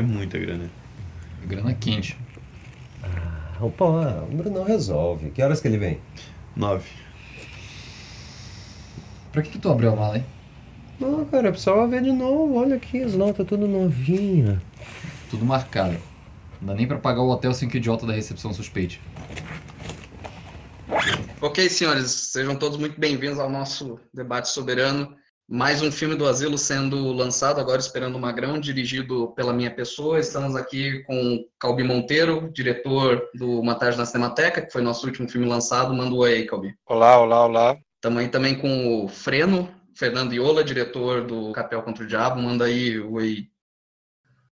É muita grana. Grana quente. Ah, pô, o Bruno resolve. Que horas que ele vem? Nove. Pra que, que tu abriu a mala, hein? Não, cara, eu precisava ver de novo. Olha aqui, as notas tudo novinha. Tudo marcado. Não dá nem pra pagar o hotel sem que o idiota da recepção suspeite. Ok, senhores, sejam todos muito bem-vindos ao nosso debate soberano. Mais um filme do Asilo sendo lançado, agora esperando o Magrão, dirigido pela minha pessoa. Estamos aqui com Calbi Monteiro, diretor do Uma Tarde na Cinemateca, que foi nosso último filme lançado. Manda um oi aí, Calbi. Olá, olá, olá. Estamos aí também com o Freno, Fernando Iola, diretor do Capel contra o Diabo. Manda aí o oi.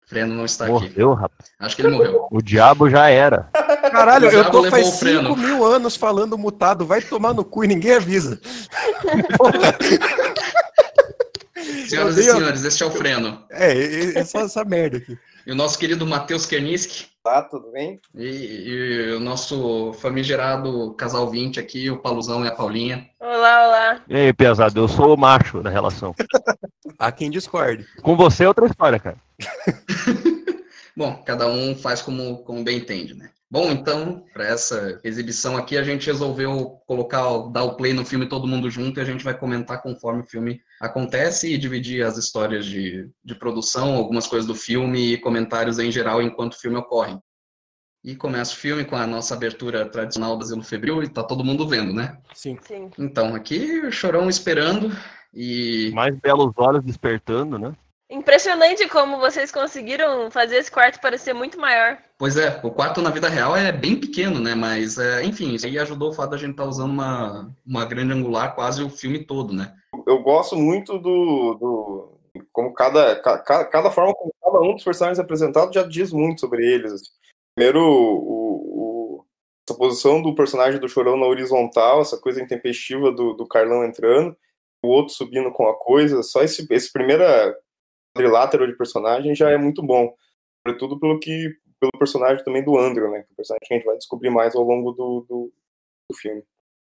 Freno não está aqui. Morreu, rapaz. Acho que ele morreu. O diabo já era. Caralho, eu tô faz o freno. 5 mil anos falando mutado, vai tomar no cu e ninguém avisa. Senhoras e senhores, este é o Freno. É, é, só essa merda aqui. E o nosso querido Matheus Kerniski. Tá, tudo bem? E, e o nosso famigerado casal 20 aqui, o Pauluzão e a Paulinha. Olá, olá. E aí, pesado, eu sou o macho da relação. Há quem discorde. Com você é outra história, cara. Bom, cada um faz como, como bem entende, né? Bom, então, para essa exibição aqui, a gente resolveu colocar, dar o play no filme todo mundo junto e a gente vai comentar conforme o filme acontece e dividir as histórias de, de produção, algumas coisas do filme e comentários em geral enquanto o filme ocorre. E começa o filme com a nossa abertura tradicional do Asilo Febril e tá todo mundo vendo, né? Sim. Sim. Então, aqui o Chorão esperando e Mais belos olhos despertando, né? Impressionante como vocês conseguiram fazer esse quarto parecer muito maior. Pois é, o quarto na vida real é bem pequeno, né? Mas, é, enfim, isso aí ajudou o fato da gente estar usando uma, uma grande angular quase o filme todo, né? eu gosto muito do, do como cada, ca- cada forma como cada um dos personagens é apresentado já diz muito sobre eles. assim. Primeiro, o, o- essa posição do personagem do Chorão na horizontal, essa coisa intempestiva do, do Carlão entrando, o outro subindo com a coisa, só esse, esse primeira quadrilátero de personagem já é muito bom. Sobretudo pelo que pelo personagem também do Andrew, né? Que é o personagem que a gente vai descobrir mais ao longo do, do, do filme.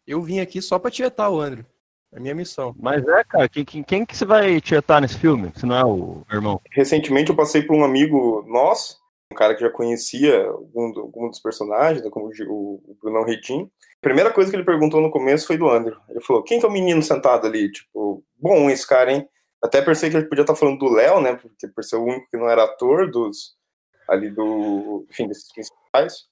Eu vim aqui só pra tietar o Andrew. É a minha missão. Mas é, cara, quem, quem, quem que você vai tietar nesse filme? Se não é o irmão? recentemente eu passei por um amigo nosso, um cara que já conhecia algum, algum dos personagens, né, como o, o Brunão Redin. A primeira coisa que ele perguntou no começo foi do Andrew. Ele falou: quem que é o menino sentado ali? Tipo, bom esse cara, hein? Até pensei que ele podia estar falando do Léo, né? Porque por ser o único que não era ator dos ali do, enfim, desses principais.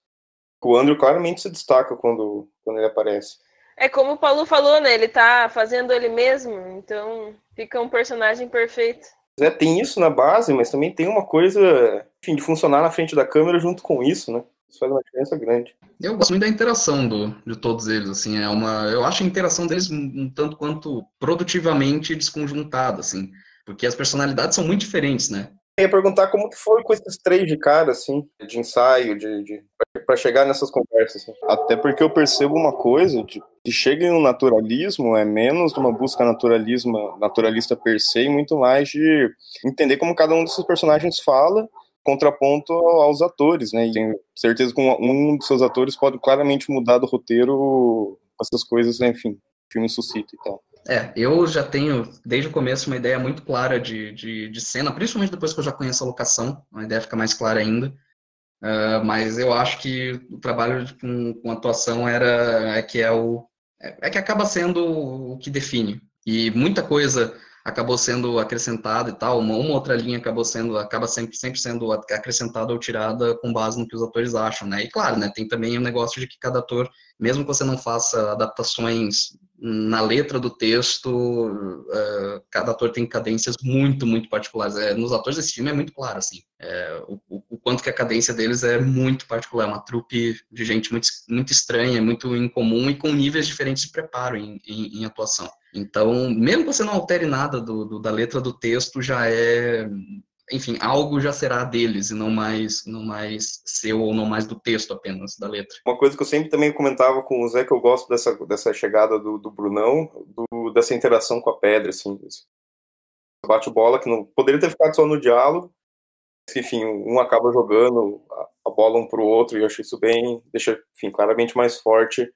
O Andrew claramente se destaca quando, quando ele aparece. É como o Paulo falou, né? Ele tá fazendo ele mesmo, então fica um personagem perfeito. É, tem isso na base, mas também tem uma coisa, enfim, de funcionar na frente da câmera junto com isso, né? Isso faz uma diferença grande. Eu gosto muito da interação do, de todos eles, assim, é uma, eu acho a interação deles um, tanto quanto produtivamente desconjuntada, assim, porque as personalidades são muito diferentes, né? Eu ia perguntar como que foi com esses três de cara, assim, de ensaio, de, de para chegar nessas conversas. assim. Até porque eu percebo uma coisa, de, que chega em um naturalismo é menos de uma busca naturalismo, naturalista per se, e muito mais de entender como cada um desses personagens fala, contraponto aos atores, né? E tenho certeza que um, dos seus atores pode claramente mudar do roteiro essas coisas, né? enfim, filme suscita e tal. É, eu já tenho, desde o começo, uma ideia muito clara de, de, de cena, principalmente depois que eu já conheço a locação, a ideia fica mais clara ainda. Ah, mas eu acho que o trabalho com, com atuação era é que é o é, é que acaba sendo o que define. E muita coisa acabou sendo acrescentada e tal, uma, uma outra linha acabou sendo acaba sempre sempre sendo acrescentada ou tirada com base no que os atores acham, né? E claro, né, tem também o negócio de que cada ator, mesmo que você não faça adaptações na letra do texto, eh, cada ator tem cadências muito, muito particulares. É, nos atores desse filme é muito claro, assim, é, o, o- quanto que a cadência deles é muito particular, uma trupe de gente muito, muito estranha, muito incomum e com níveis diferentes de preparo em, em, em atuação. Então, mesmo que você não altere nada do, do- da letra do texto, já é, enfim, algo já será deles e não mais, não mais seu ou não mais do texto apenas, da letra. Uma coisa que eu sempre também comentava com o Zé, que eu gosto dessa, dessa chegada do, do Brunão, do- dessa interação com a pedra, assim. Bate-bola que não poderia ter ficado só no diálogo. Enfim, um acaba jogando a, bola um pro outro, e eu acho isso bem. deixa, enfim, claramente mais forte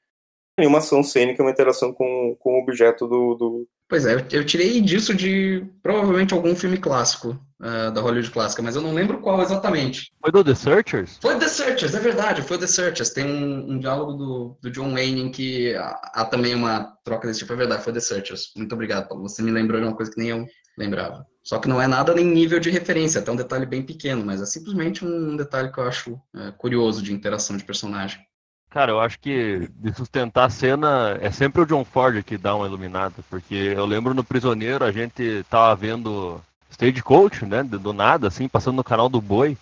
Nenhuma ação cênica, uma interação com, com o objeto do, do... Pois é, eu, tirei disso de provavelmente algum filme clássico, uh, da Hollywood clássica, mas eu não lembro qual exatamente. Foi do The Searchers? Foi The Searchers, é verdade, foi The Searchers. Tem um, um diálogo do, do, John Wayne em que há, há, também uma troca desse tipo, é verdade, foi The Searchers. Muito obrigado, Paulo. Você me lembrou de uma coisa que nem eu lembrava. Só que não é nada nem nível de referência, até um detalhe bem pequeno, mas é simplesmente um detalhe que eu acho é, curioso de interação de personagem. Cara, eu acho que de sustentar a cena é sempre o John Ford que dá uma iluminada, porque eu lembro no Prisioneiro a gente tava vendo Stagecoach, né, do nada, assim, passando no canal do Boi,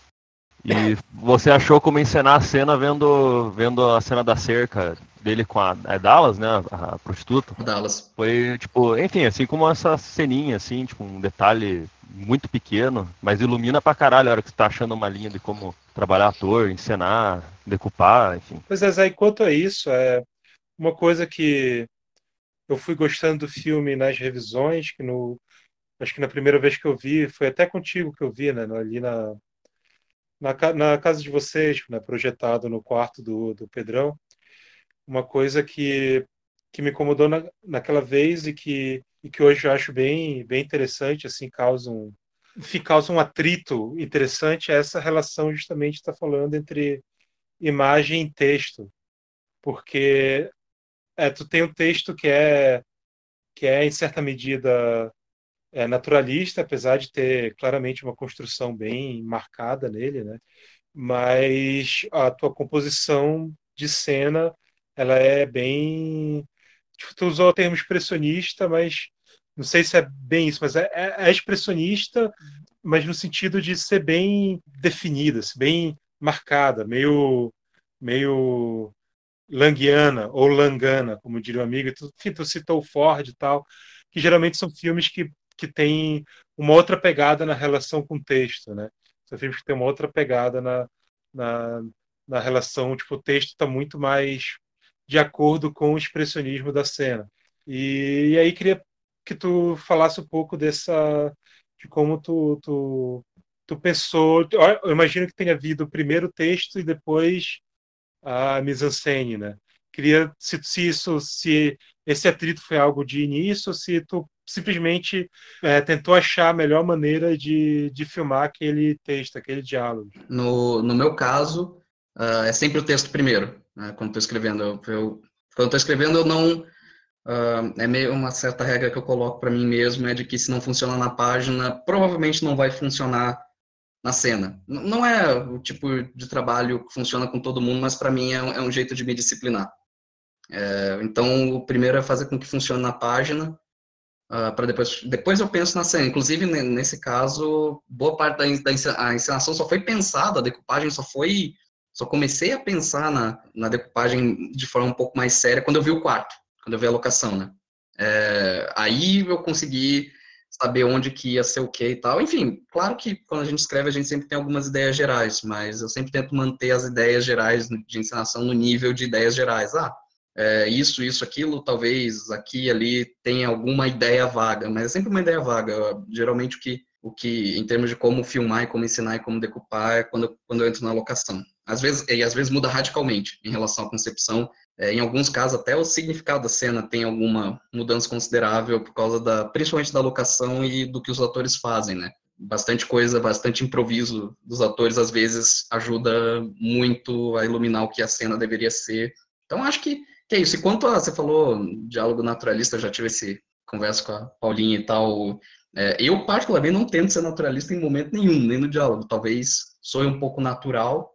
e você achou como encenar a cena vendo, vendo a cena da cerca dele com a é Dallas, né? A, a prostituta. Dallas. Foi, tipo, enfim, assim como essa ceninha, assim, tipo, um detalhe muito pequeno, mas ilumina pra caralho a hora que você tá achando uma linha de como trabalhar ator, encenar, decupar, enfim. Pois é, Zé, quanto a isso, é uma coisa que eu fui gostando do filme nas revisões, que no acho que na primeira vez que eu vi, foi até contigo que eu vi, né, ali na na, na casa de vocês, né, projetado no quarto do, do Pedrão, uma coisa que, que me incomodou na, naquela vez e que, e que hoje eu acho bem, bem interessante, assim, causa um, causa um atrito interessante é essa relação justamente está falando entre imagem e texto, porque é, tu tem um texto que é que é em certa medida é naturalista, apesar de ter claramente uma construção bem marcada nele, né? Mas a tua composição de cena, ela é bem... Tipo, tu usou o termo expressionista, mas não sei se é bem isso, mas é, é, é expressionista, mas no sentido de ser bem definida, bem marcada, meio, meio languiana ou langana, como diria o amigo. Tu, enfim, tu citou Ford e tal, que geralmente são filmes que que tem uma outra pegada na relação com o texto, né? São filmes que tem uma outra pegada na, na, na relação, tipo, o texto está muito mais de acordo com o expressionismo da cena. E, e, aí queria que tu falasse um pouco dessa de como tu, tu, tu pensou. Eu imagino que tenha havido o primeiro texto e depois a mise-en-scène, né? Queria se, se isso, se esse atrito foi algo de início, ou se tu simplesmente é, tentou achar a melhor maneira de, de filmar aquele texto, aquele diálogo. No, no meu caso, uh, é sempre o texto primeiro, né, quando estou escrevendo. Eu, eu quando estou escrevendo, eu não. Uh, é meio uma certa regra que eu coloco para mim mesmo, é de que se não funciona na página, provavelmente não vai funcionar na cena. Não é o tipo de trabalho que funciona com todo mundo, mas para mim é um, é um, jeito de me disciplinar. É, então, o primeiro é fazer com que funcione na página, uh, ah, para depois. Depois eu penso na cena. Inclusive, nesse caso, boa parte da, da encenação só foi pensada, a decupagem só foi. Só comecei a pensar na, na decupagem de forma um pouco mais séria quando eu vi o quarto, quando eu vi a locação, né? É, aí eu consegui saber onde que ia ser o que e tal. Enfim, claro que quando a gente escreve a gente sempre tem algumas ideias gerais, mas eu sempre tento manter as ideias gerais de encenação no nível de ideias gerais. Ah, é, isso, isso, aquilo, talvez aqui ali tenha alguma ideia vaga, mas é sempre uma ideia vaga. Geralmente o que, o que em termos de como filmar e como ensinar e como decupar é quando, quando eu entro na locação. Às vezes, e às vezes muda radicalmente em relação à concepção. É, em alguns casos, até o significado da cena tem alguma mudança considerável por causa da, principalmente da locação e do que os atores fazem, né? Bastante coisa, bastante improviso dos atores às vezes ajuda muito a iluminar o que a cena deveria ser. Então acho que que é isso. E quanto a, você falou diálogo naturalista, eu já tive esse conversa com a Paulinha e tal. É, eu, particularmente, não tento ser naturalista em momento nenhum, nem no diálogo. Talvez soe um pouco natural,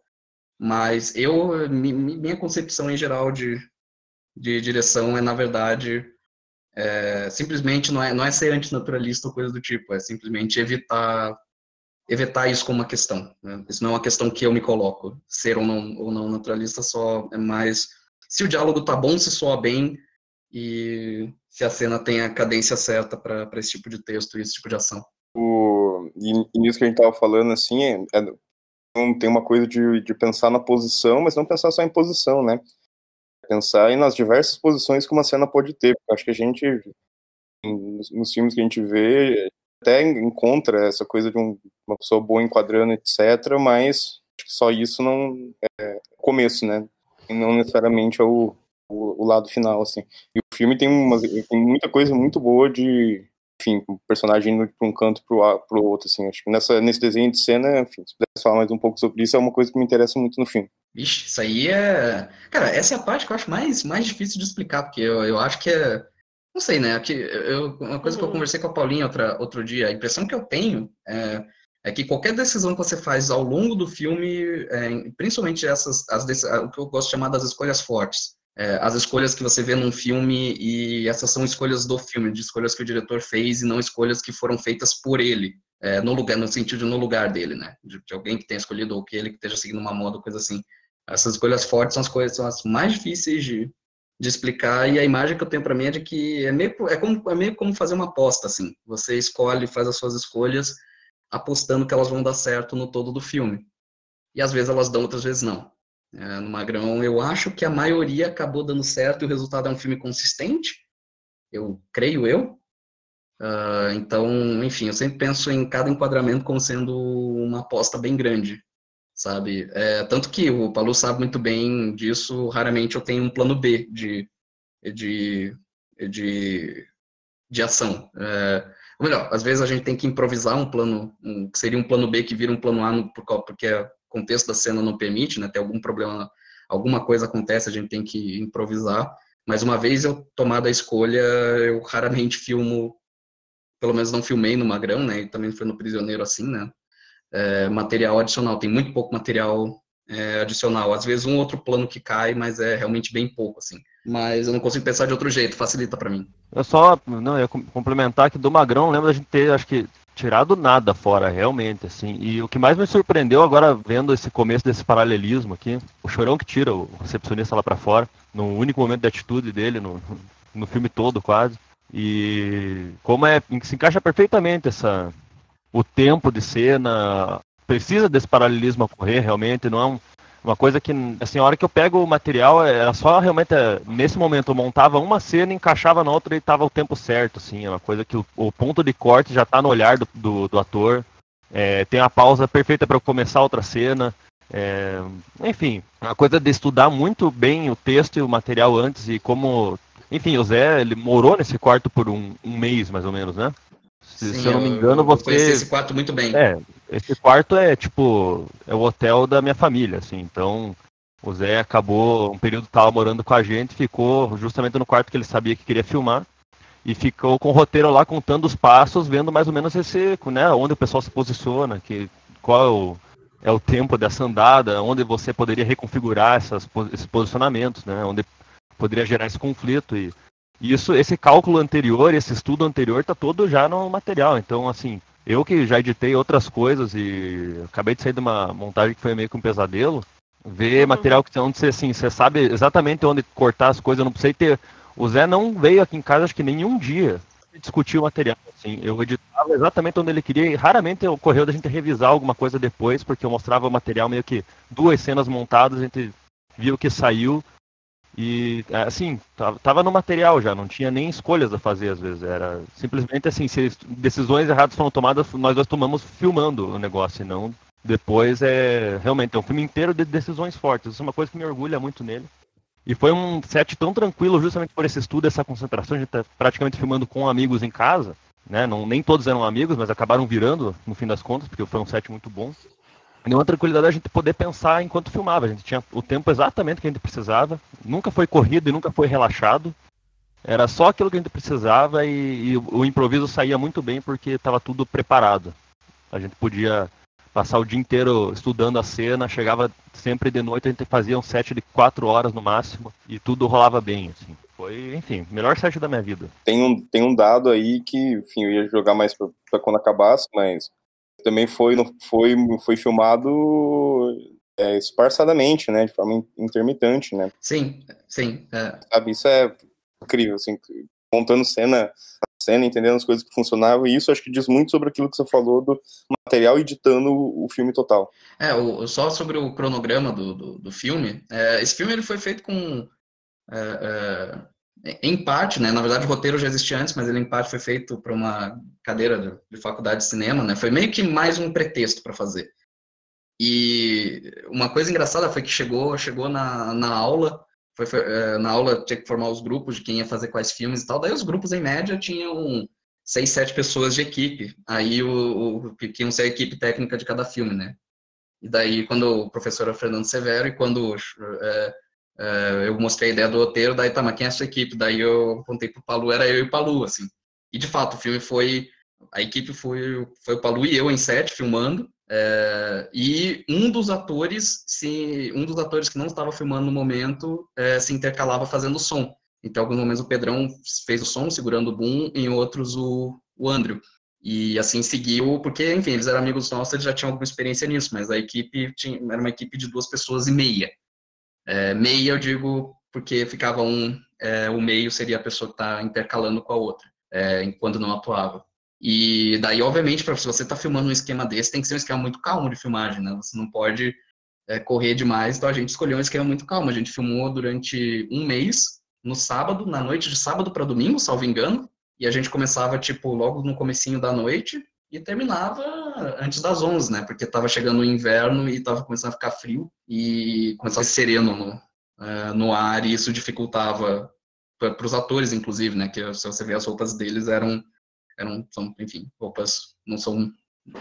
mas eu, minha concepção em geral de, de direção é, na verdade, é, simplesmente não é, não é ser antinaturalista ou coisa do tipo, é simplesmente evitar evitar isso como uma questão. Né? Isso não é uma questão que eu me coloco, ser ou não, ou não naturalista, só é mais se o diálogo tá bom, se soa bem e se a cena tem a cadência certa para esse tipo de texto e esse tipo de ação. O, e, e nisso que a gente tava falando, assim, é, é, tem uma coisa de, de pensar na posição, mas não pensar só em posição, né? Pensar nas diversas posições que uma cena pode ter. Acho que a gente, nos, filmes que a gente vê, até encontra essa coisa de um, uma pessoa boa enquadrando, etc., mas só isso não é começo, né? não necessariamente é o, o, o lado final, assim. E o filme tem, uma, tem muita coisa muito boa de, enfim, o personagem indo para um canto para o outro, assim. Acho que nessa, nesse desenho de cena, enfim, se pudesse falar mais um pouco sobre isso, é uma coisa que me interessa muito no filme. Vixe, isso aí é. Cara, essa é a parte que eu acho mais, mais difícil de explicar, porque eu, eu acho que é. Não sei, né? Que eu, uma coisa que eu Uhum. conversei com a Paulinha outra, outro dia, a impressão que eu tenho é, é que qualquer decisão que você faz ao longo do filme, é, principalmente essas, as, o que eu gosto de chamar das escolhas fortes, é, as escolhas que você vê num filme e essas são escolhas do filme, de escolhas que o diretor fez e não escolhas que foram feitas por ele, é, no lugar, no sentido de no lugar dele, né? De, de alguém que tenha escolhido ou que ele que esteja seguindo uma moda, coisa assim. Essas escolhas fortes são as coisas são as mais difíceis de, de explicar e a imagem que eu tenho para mim é de que é meio é como é meio como fazer uma aposta assim. Você escolhe, faz as suas escolhas apostando que elas vão dar certo no todo do filme. E às vezes elas dão, outras vezes não. É, no Magrão, eu acho que a maioria acabou dando certo e o resultado é um filme consistente. Eu creio eu. Ah, então, enfim, eu sempre penso em cada enquadramento como sendo uma aposta bem grande sabe? É, tanto que o Paulo sabe muito bem disso, raramente eu tenho um plano B de, de, de, de ação. É, ou melhor, às vezes a gente tem que improvisar um plano, um, que seria um plano B que vira um plano A, no, porque contexto da cena não permite, né? Tem algum problema, alguma coisa acontece, a gente tem que improvisar. Mas uma vez eu tomada a escolha, eu raramente filmo, pelo menos não filmei no Magrão, né? E também foi no Prisioneiro assim, né? é, material adicional. Tem muito pouco material é, adicional. Às vezes um outro plano que cai, mas é realmente bem pouco, assim. Mas eu não consigo pensar de outro jeito, facilita para mim. Eu só, não, eu complementar que do Magrão, eu lembro da gente ter, acho que, tirado nada fora, realmente, assim. E o que mais me surpreendeu agora, vendo esse começo desse paralelismo aqui, o chorão que tira o recepcionista lá pra fora, no único momento de atitude dele, no, no filme todo, quase. E como é, se encaixa perfeitamente essa, o tempo de cena, precisa desse paralelismo ocorrer, realmente, não é um, uma coisa que, assim, a hora que eu pego o material, era só realmente, é, nesse momento, eu montava uma cena, encaixava na outra e tava o tempo certo, assim, é uma coisa que o, o ponto de corte já tá no olhar do, do, do ator, é, tem a pausa perfeita para começar outra cena, é, enfim, uma coisa de estudar muito bem o texto e o material antes e como, enfim, o Zé, ele morou nesse quarto por um, um mês, mais ou menos, né? Se, Sim, se eu não me engano, eu conheci você... esse quarto muito bem. É, esse quarto é tipo, é o hotel da minha família, assim, então o Zé acabou, um período tava morando com a gente, ficou justamente no quarto que ele sabia que queria filmar, e ficou com o roteiro lá contando os passos, vendo mais ou menos esse, né, onde o pessoal se posiciona, que, qual é o, é o tempo dessa andada, onde você poderia reconfigurar essas, esses posicionamentos, né, onde poderia gerar esse conflito, e isso, esse cálculo anterior, esse estudo anterior, tá todo já no material, então, assim, eu que já editei outras coisas e acabei de sair de uma montagem que foi meio que um pesadelo, ver Uhum. material que onde você assim, você sabe exatamente onde cortar as coisas, eu não precisei ter. O Zé não veio aqui em casa acho que nenhum dia discutir o material. Assim, eu editava exatamente onde ele queria e raramente ocorreu da gente revisar alguma coisa depois, porque eu mostrava o material meio que duas cenas montadas, a gente viu o que saiu e assim, tava, no material já, não tinha nem escolhas a fazer às vezes. Era simplesmente assim, se decisões erradas foram tomadas, nós dois tomamos filmando o negócio, e não depois é realmente é um filme inteiro de decisões fortes. Isso é uma coisa que me orgulha muito nele. E foi um set tão tranquilo justamente por esse estudo, essa concentração, a gente tá praticamente filmando com amigos em casa, né? Não, nem todos eram amigos, mas acabaram virando no fim das contas, porque foi um set muito bom. E uma tranquilidade a gente poder pensar enquanto filmava. A gente tinha o tempo exatamente que a gente precisava. Nunca foi corrido e nunca foi relaxado. Era só aquilo que a gente precisava e, e o improviso saía muito bem porque estava tudo preparado. A gente podia passar o dia inteiro estudando a cena, chegava sempre de noite, a gente fazia um set de quatro horas no máximo e tudo rolava bem, assim. Foi, enfim, melhor set da minha vida. Tem um, tem um dado aí que, enfim, eu ia jogar mais pra, pra quando acabasse, mas também foi, foi, foi filmado é, esparçadamente, né, de forma intermitente, né, Sim, sim. é. sabe, isso é incrível, assim, montando cena, cena, entendendo as coisas que funcionavam, e isso acho que diz muito sobre aquilo que você falou do material editando o, o filme total. É, o, só sobre o cronograma do, do, do filme, é, esse filme ele foi feito com, é, é, em parte, né, na verdade o roteiro já existia antes, mas ele em parte foi feito para uma cadeira de, de faculdade de cinema, né, foi meio que mais um pretexto para fazer. E uma coisa engraçada foi que chegou, chegou na, na aula, foi, foi, é, na aula tinha que formar os grupos de quem ia fazer quais filmes e tal. Daí os grupos, em média, tinham seis, sete pessoas de equipe. Aí o, o que iam ser a equipe técnica de cada filme, né? E daí, quando o professor era Fernando Severo, e quando é, é, eu mostrei a ideia do roteiro, daí, tá, mas quem é a sua equipe? Daí eu apontei pro Palu, era eu e o Palu, assim. E, de fato, o filme foi... A equipe foi, foi o Palu e eu em sete, filmando. É, e um dos atores, se, um dos atores que não estava filmando no momento, é, se intercalava fazendo som. Então, alguns momentos o Pedrão fez o som, segurando o boom, em outros o, o Andrew. E assim seguiu, porque, enfim, eles eram amigos nossos, eles já tinham alguma experiência nisso, mas a equipe tinha, era uma equipe de duas pessoas e meia. É, meia, eu digo, porque ficava um, é, o meio seria a pessoa que está intercalando com a outra, é, enquanto não atuava. E daí, obviamente, para se você está filmando um esquema desse, tem que ser um esquema muito calmo de filmagem, né? Você não pode é, correr demais, então a gente escolheu um esquema muito calmo. A gente filmou durante um mês, no sábado, na noite de sábado para domingo, salvo engano, e a gente começava, tipo, logo no comecinho da noite e terminava antes das 11, né? Porque tava chegando o inverno e tava começando a ficar frio e começava a ser sereno no, uh, no ar e isso dificultava para os atores, inclusive, né? Que se você ver as roupas deles eram, eram são, enfim, roupas não são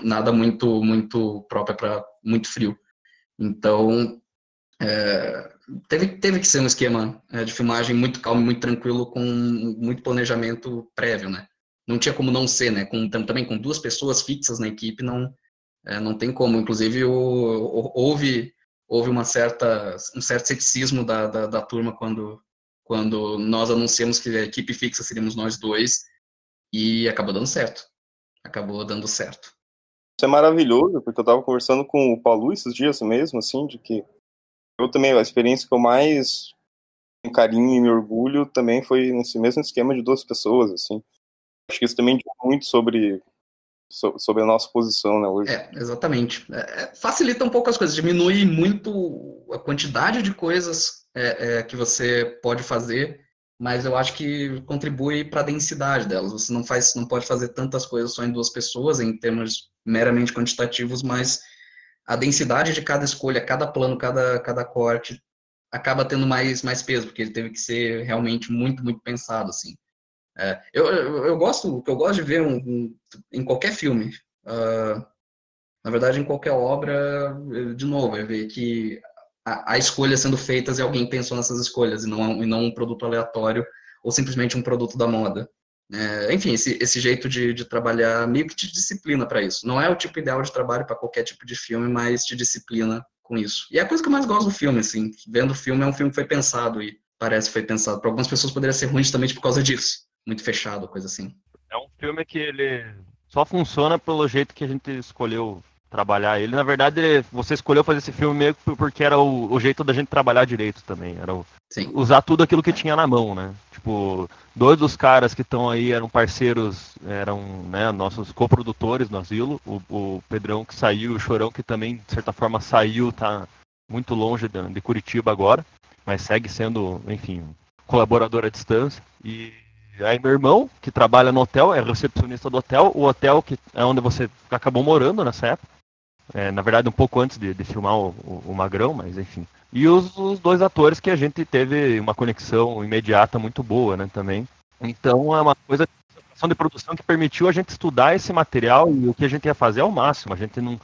nada muito, muito própria para muito frio. Então, é, teve, teve que ser um esquema é, de filmagem muito calmo, muito tranquilo, com muito planejamento prévio, né? Não tinha como não ser, né? Com, também com duas pessoas fixas na equipe, não, é, não tem como. Inclusive, o, o, houve, houve uma certa, um certo ceticismo da, da, da, turma quando, quando nós anunciamos que a equipe fixa seríamos nós dois, e acabou dando certo. Acabou dando certo. Isso é maravilhoso, porque eu estava conversando com o Paulo esses dias mesmo, assim, de que eu também, a experiência que eu mais carinho e me orgulho também foi nesse mesmo esquema de duas pessoas, assim. Acho que isso também diz muito sobre, sobre a nossa posição, né, hoje. É, exatamente. É, é, facilita um pouco as coisas, diminui muito a quantidade de coisas é, é que você pode fazer, mas eu acho que contribui para a densidade delas. Você não faz, não pode fazer tantas coisas só em duas pessoas, em termos meramente quantitativos, mas a densidade de cada escolha, cada plano, cada, cada corte acaba tendo mais, mais peso, porque ele teve que ser realmente muito, muito pensado, assim. É, eu, eu, eu, gosto, eu gosto de ver um, um, em qualquer filme, uh, na verdade, em qualquer obra, de novo, é ver que a, a, escolha sendo feita e alguém pensou nessas escolhas, e não, e não um produto aleatório ou simplesmente um produto da moda. É, enfim, esse, esse jeito de, de, trabalhar meio que te disciplina para isso. Não é o tipo ideal de trabalho para qualquer tipo de filme, mas te disciplina com isso. E é a coisa que eu mais gosto do filme, assim. Vendo o filme, é um filme que foi pensado e parece que foi pensado. Para algumas pessoas poderia ser ruim justamente por causa disso. Muito fechado, coisa assim. É um filme que ele só funciona pelo jeito que a gente escolheu trabalhar ele. Na verdade, você escolheu fazer esse filme meio porque era o, o jeito da gente trabalhar direito também. Era o, usar tudo aquilo que tinha na mão, né? Tipo, dois dos caras que estão aí eram parceiros, eram né, nossos coprodutores no asilo. O, o Pedrão que saiu, o Chorão que também, de certa forma, saiu, tá muito longe de, de Curitiba agora, mas segue sendo, enfim, colaborador à distância. E aí meu irmão, que trabalha no hotel, é recepcionista do hotel, o hotel que é onde você acabou morando nessa época. É, na verdade, um pouco antes de, de filmar o, o, o, Magrão, mas enfim. E os, os, dois atores que a gente teve uma conexão imediata muito boa, né, também. Então é uma coisa de produção que permitiu a gente estudar esse material e o que a gente ia fazer ao máximo. A gente não.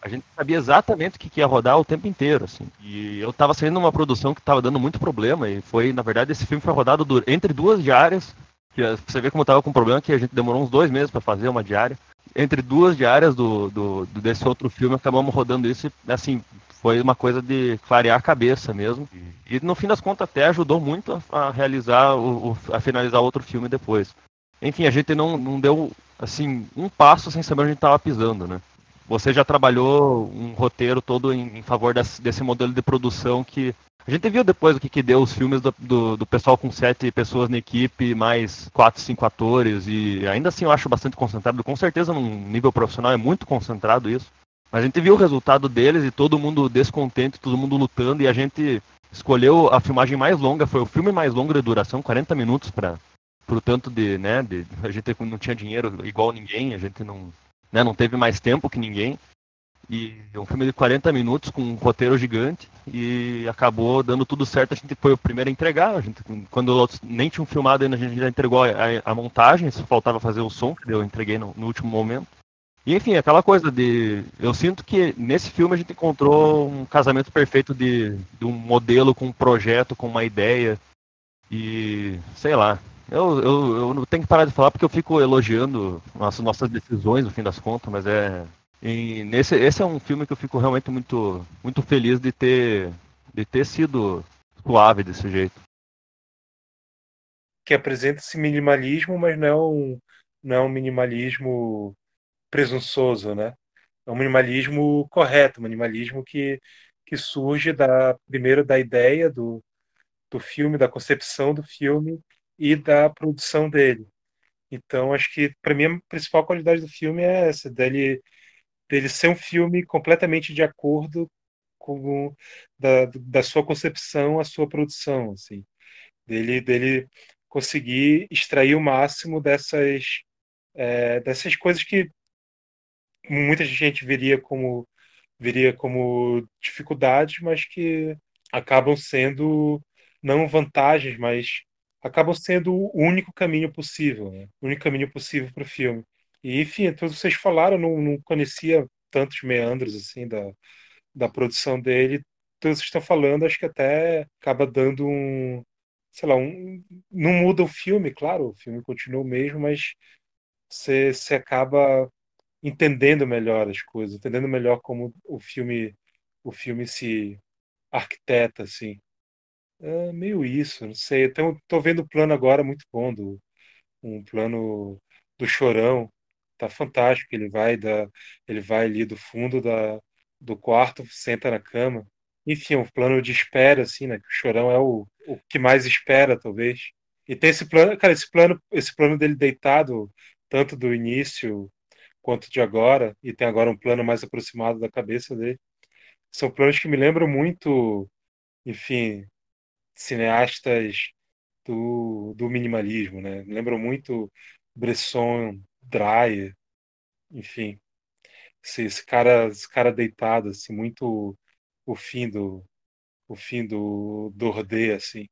A gente sabia exatamente o que ia rodar o tempo inteiro, assim. E eu estava saindo uma produção que estava dando muito problema e foi, na verdade, esse filme foi rodado entre duas diárias. Que você vê como estava com problema que a gente demorou uns dois meses para fazer uma diária entre duas diárias do, do, desse outro filme, acabamos rodando isso e, assim, foi uma coisa de clarear a cabeça mesmo. E no fim das contas até ajudou muito a, a realizar, o, a finalizar outro filme depois. Enfim, a gente não, não deu, assim, um passo sem saber onde estava pisando, né? Você já trabalhou um roteiro todo em, em favor desse, desse modelo de produção que a gente viu depois o que, que deu os filmes do, do, do, pessoal com sete pessoas na equipe, mais quatro, cinco atores, e ainda assim eu acho bastante concentrado. Com certeza, num nível profissional, é muito concentrado isso. Mas a gente viu o resultado deles e todo mundo descontente, todo mundo lutando, e a gente escolheu a filmagem mais longa, foi o filme mais longo de duração, 40 minutos para o tanto de, né, de, a gente não tinha dinheiro igual ninguém, a gente não, né, não teve mais tempo que ninguém. E um filme de 40 minutos com um roteiro gigante e acabou dando tudo certo. A gente foi o primeiro a entregar. A gente, quando nem tinham filmado ainda, a gente já entregou a, a, montagem, só faltava fazer o som, que eu entreguei no, no último momento. E enfim, aquela coisa de. Eu sinto que nesse filme a gente encontrou um casamento perfeito de, de um modelo com um projeto, com uma ideia. E sei lá. Eu, eu, eu tenho que parar de falar porque eu fico elogiando nossas, nossas decisões, no fim das contas, mas é, e nesse, esse é um filme que eu fico realmente muito, muito feliz de ter, de ter sido suave desse jeito. Que apresenta esse minimalismo, mas não é não é um minimalismo presunçoso, né? É um minimalismo correto, um minimalismo que, que surge da primeiro da ideia do, do filme, da concepção do filme e da produção dele. Então, acho que para mim a principal qualidade do filme é essa, dele dele ser um filme completamente de acordo com da, da sua concepção, a sua produção, assim, dele dele conseguir extrair o máximo dessas é, dessas coisas que muita gente veria como veria como dificuldades, mas que acabam sendo não vantagens, mas acabam sendo o único caminho possível, né? o único caminho possível para o filme. E, enfim, todos vocês falaram, não, não conhecia tantos meandros assim da, da produção dele. Todos vocês estão falando, acho que até acaba dando um, sei lá, um, não muda o filme, claro, o filme continua o mesmo, mas você, você acaba entendendo melhor as coisas, entendendo melhor como o filme o filme se arquiteta assim. É meio isso, não sei. Então, tô vendo o plano agora muito bom do um plano do Chorão, tá fantástico. Ele vai da, ele vai ali do fundo da, do quarto, senta na cama. Enfim, um plano de espera, assim, né? Que o Chorão é o, o que mais espera, talvez. E tem esse plano, cara, esse plano, esse plano dele deitado, tanto do início quanto de agora, e tem agora um plano mais aproximado da cabeça dele. São planos que me lembram muito, enfim, cineastas do, do minimalismo, né? Lembram muito Bresson, Dreyer, enfim. Esse, esse, cara, esse cara deitado, assim, muito o fim do o fim do, do Ordê, assim.